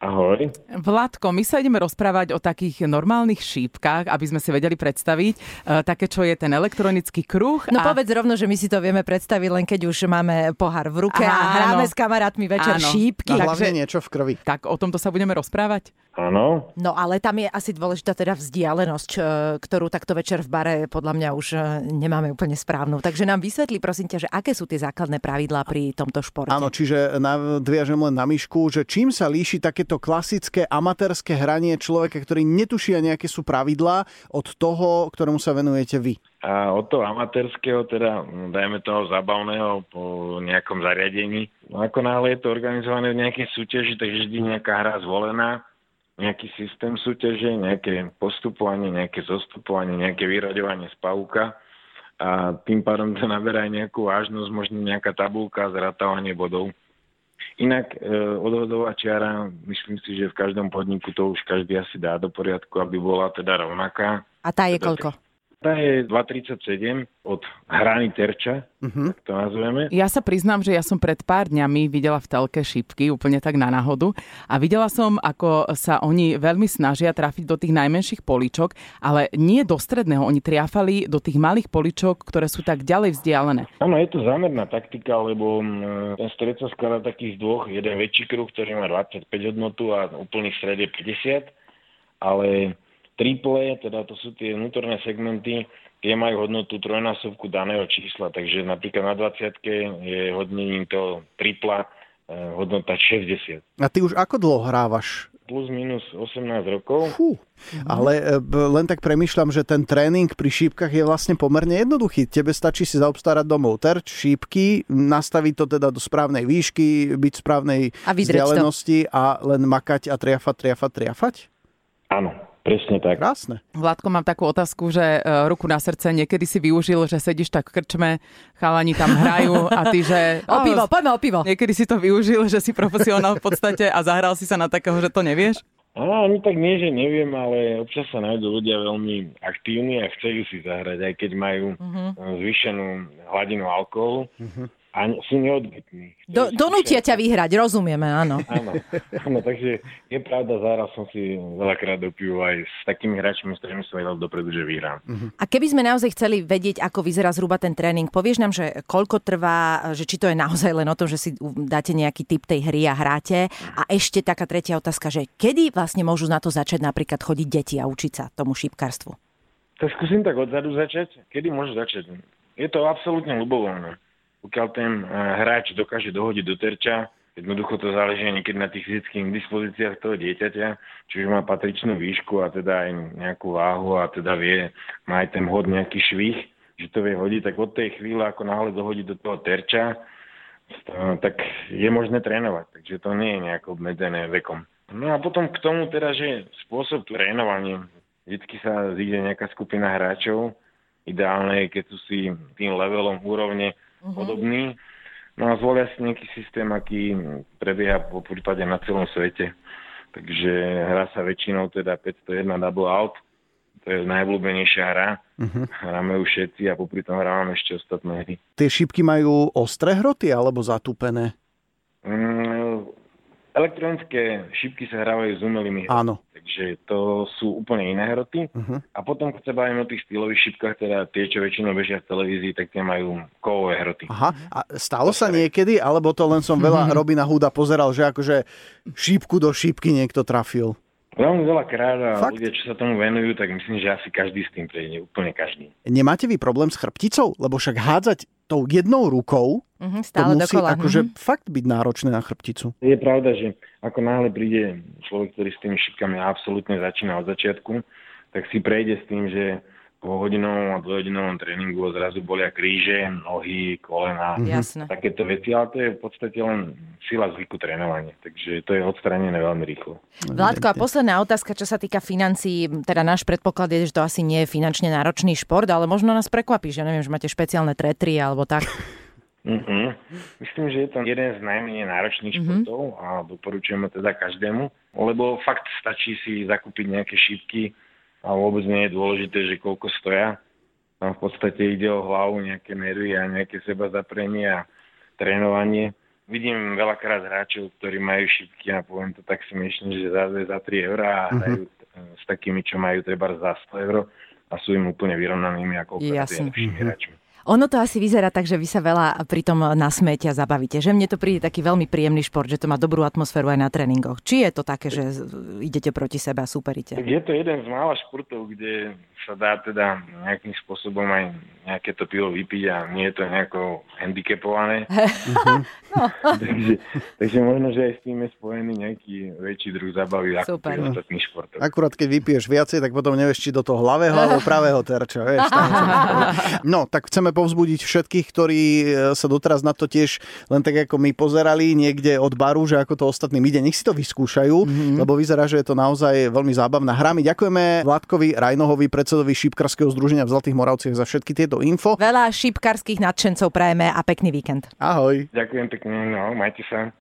Ahoj. Vládko, my sa ideme rozprávať o takých normálnych šípkach, aby sme si vedeli predstaviť e, také, čo je ten elektronický kruh. No a... povedz rovno, že my si to vieme predstaviť len keď už máme pohár v ruke Aha, a hráme áno. s kamarátmi večer áno. šípky. A hlavne niečo v krvi. Tak o tomto sa budeme rozprávať? Áno. No ale tam je asi dôležitá teda vzdialenosť, ktorú takto večer v bare podľa mňa už e, nemáme úplne správnu. Takže nám vysvetli prosím ťa, že aké sú tie základné pravidlá pri tomto športe. Áno, čiže nadviažem len na myšku, že čím sa líši takéto klasické amatérske hranie človeka, ktorý netuší nejaké sú pravidlá od toho, ktorému sa venujete vy. A od toho amatérskeho, teda dajme toho zabavného po nejakom zariadení. No ako náhle je to organizované v nejakej súťaži, takže vždy nejaká hra zvolená nejaký systém súťaže, nejaké postupovanie, nejaké zostupovanie, nejaké vyraďovanie z pavúka a tým pádom to naberá aj nejakú vážnosť, možno nejaká tabulka, zratávanie bodov. Inak e, odhodová čiara, myslím si, že v každom podniku to už každý asi dá do poriadku, aby bola teda rovnaká. A tá je teda koľko? Tá je 2,37 od hrany terča, uh-huh. tak to nazveme. Ja sa priznám, že ja som pred pár dňami videla v telke šípky, úplne tak na náhodu. A videla som, ako sa oni veľmi snažia trafiť do tých najmenších poličok, ale nie do stredného. Oni triafali do tých malých poličok, ktoré sú tak ďalej vzdialené. Áno, je to zámerná taktika, lebo ten stred sa skladá takých dvoch. Jeden väčší kruh, ktorý má 25 hodnotu a úplný stred je 50. Ale triple, teda to sú tie vnútorné segmenty, tie majú hodnotu trojnásobku daného čísla, takže napríklad na 20 je hodnením to tripla eh, hodnota 60. A ty už ako dlho hrávaš? Plus minus 18 rokov. Fú. Ale eh, len tak premyšľam, že ten tréning pri šípkach je vlastne pomerne jednoduchý. Tebe stačí si zaobstarať domov terč, šípky, nastaviť to teda do správnej výšky, byť v správnej a vzdialenosti to. a len makať a triafať, triafať, triafať? Áno, Presne tak. Krásne. Vládko, mám takú otázku, že e, ruku na srdce, niekedy si využil, že sedíš tak v krčme, chalani tam hrajú a ty, že... o pivo, poďme o pivo. Niekedy si to využil, že si profesionál v podstate a zahral si sa na takého, že to nevieš? Á, ani tak nie, že neviem, ale občas sa nájdú ľudia veľmi aktívni a chcú si zahrať, aj keď majú uh-huh. zvýšenú hladinu alkoholu. Uh-huh a sú neodbytní. Do, donútia ťa vyhrať, rozumieme, áno. áno. Áno, takže je pravda, zahral som si veľakrát do pivu aj s takými hráčmi, s ktorými som vedel dopredu, že vyhrám. Uh-huh. A keby sme naozaj chceli vedieť, ako vyzerá zhruba ten tréning, povieš nám, že koľko trvá, že či to je naozaj len o tom, že si dáte nejaký typ tej hry a hráte. A ešte taká tretia otázka, že kedy vlastne môžu na to začať napríklad chodiť deti a učiť sa tomu šípkarstvu? Tak skúsim tak odzadu začať. Kedy môžu začať? Je to absolútne ľubovoľné pokiaľ ten eh, hráč dokáže dohodiť do terča, jednoducho to záleží niekedy na tých fyzických dispozíciách toho dieťaťa, čiže má patričnú výšku a teda aj nejakú váhu a teda vie, má aj ten hod nejaký švih, že to vie hodiť, tak od tej chvíle, ako náhle dohodí do toho terča, tak je možné trénovať, takže to nie je nejako obmedzené vekom. No a potom k tomu teda, že spôsob trénovania, vždy sa zíde nejaká skupina hráčov, ideálne je, keď sú si tým levelom úrovne uh-huh. podobný. No a zvolia si nejaký systém, aký prebieha po prípade na celom svete. Takže hra sa väčšinou teda 501 double out. To je najobľúbenejšia hra. Uh-huh. Hráme ju všetci a popri tom hráme ešte ostatné hry. Tie šipky majú ostré hroty alebo zatúpené? Mm, elektronické šipky sa hrávajú s umelými. Áno. Takže to sú úplne iné hroty. Uh-huh. A potom, keď sa bavíme o tých stylových šipkách, teda tie, čo väčšinou bežia v televízii, tak tie majú kovové hroty. Aha. A stalo sa niekedy, alebo to len som veľa uh-huh. Robina Hooda pozeral, že akože šípku do šípky niekto trafil? Veľmi veľa krát a Fakt? ľudia, čo sa tomu venujú, tak myslím, že asi každý s tým prejde, úplne každý. Nemáte vy problém s chrbticou? Lebo však hádzať tou jednou rukou, uh-huh, stále to musí dokola. akože uh-huh. fakt byť náročné na chrbticu. Je pravda, že ako náhle príde človek, ktorý s tými šipkami absolútne začína od začiatku, tak si prejde s tým, že po hodinovom a dvojhodinovom tréningu zrazu bolia kríže, nohy, kolena, Jasne. takéto veci, ale to je v podstate len sila zvyku trénovania, takže to je odstranené veľmi rýchlo. Vládko, a posledná otázka, čo sa týka financií, teda náš predpoklad je, že to asi nie je finančne náročný šport, ale možno nás prekvapí, že neviem, že máte špeciálne tretry alebo tak. Mm-hmm. Myslím, že je to jeden z najmenej náročných mm-hmm. športov a doporučujeme teda každému, lebo fakt stačí si zakúpiť nejaké šípky, a vôbec nie je dôležité, že koľko stoja. Tam v podstate ide o hlavu, nejaké nervy a nejaké seba zaprenie a trénovanie. vidím veľakrát hráčov, ktorí majú šipky a poviem to tak smiešne, že za, za 3 eurá a hrajú s takými, čo majú treba za 100 eur a sú im úplne vyrovnanými ako Jasne. hráčmi. Ono to asi vyzerá tak, že vy sa veľa pri tom nasmiete a zabavíte. Že mne to príde taký veľmi príjemný šport, že to má dobrú atmosféru aj na tréningoch. Či je to také, že idete proti sebe a superíte? Je to jeden z mála športov, kde sa dá teda nejakým spôsobom aj nejaké to pivo vypiť a nie je to nejako handicapované. no. takže, takže možno, že aj s tým je spojený nejaký väčší druh zabavy ako Super. pri ostatných športov. Akurát keď vypiješ viacej, tak potom nevieš, či do toho hlavého alebo pravého terča. Vieš, no, tak chceme povzbudiť všetkých, ktorí e, sa doteraz na to tiež len tak ako my pozerali niekde od baru, že ako to ostatným ide. Nech si to vyskúšajú, mm-hmm. lebo vyzerá, že je to naozaj veľmi zábavná hra. My ďakujeme Vládkovi Rajnohovi, predsedovi Šipkarského združenia v Zlatých Moravciach za všetky tieto info. Veľa šipkarských nadšencov prajeme a pekný víkend. Ahoj. Ďakujem pekne, no, majte sa.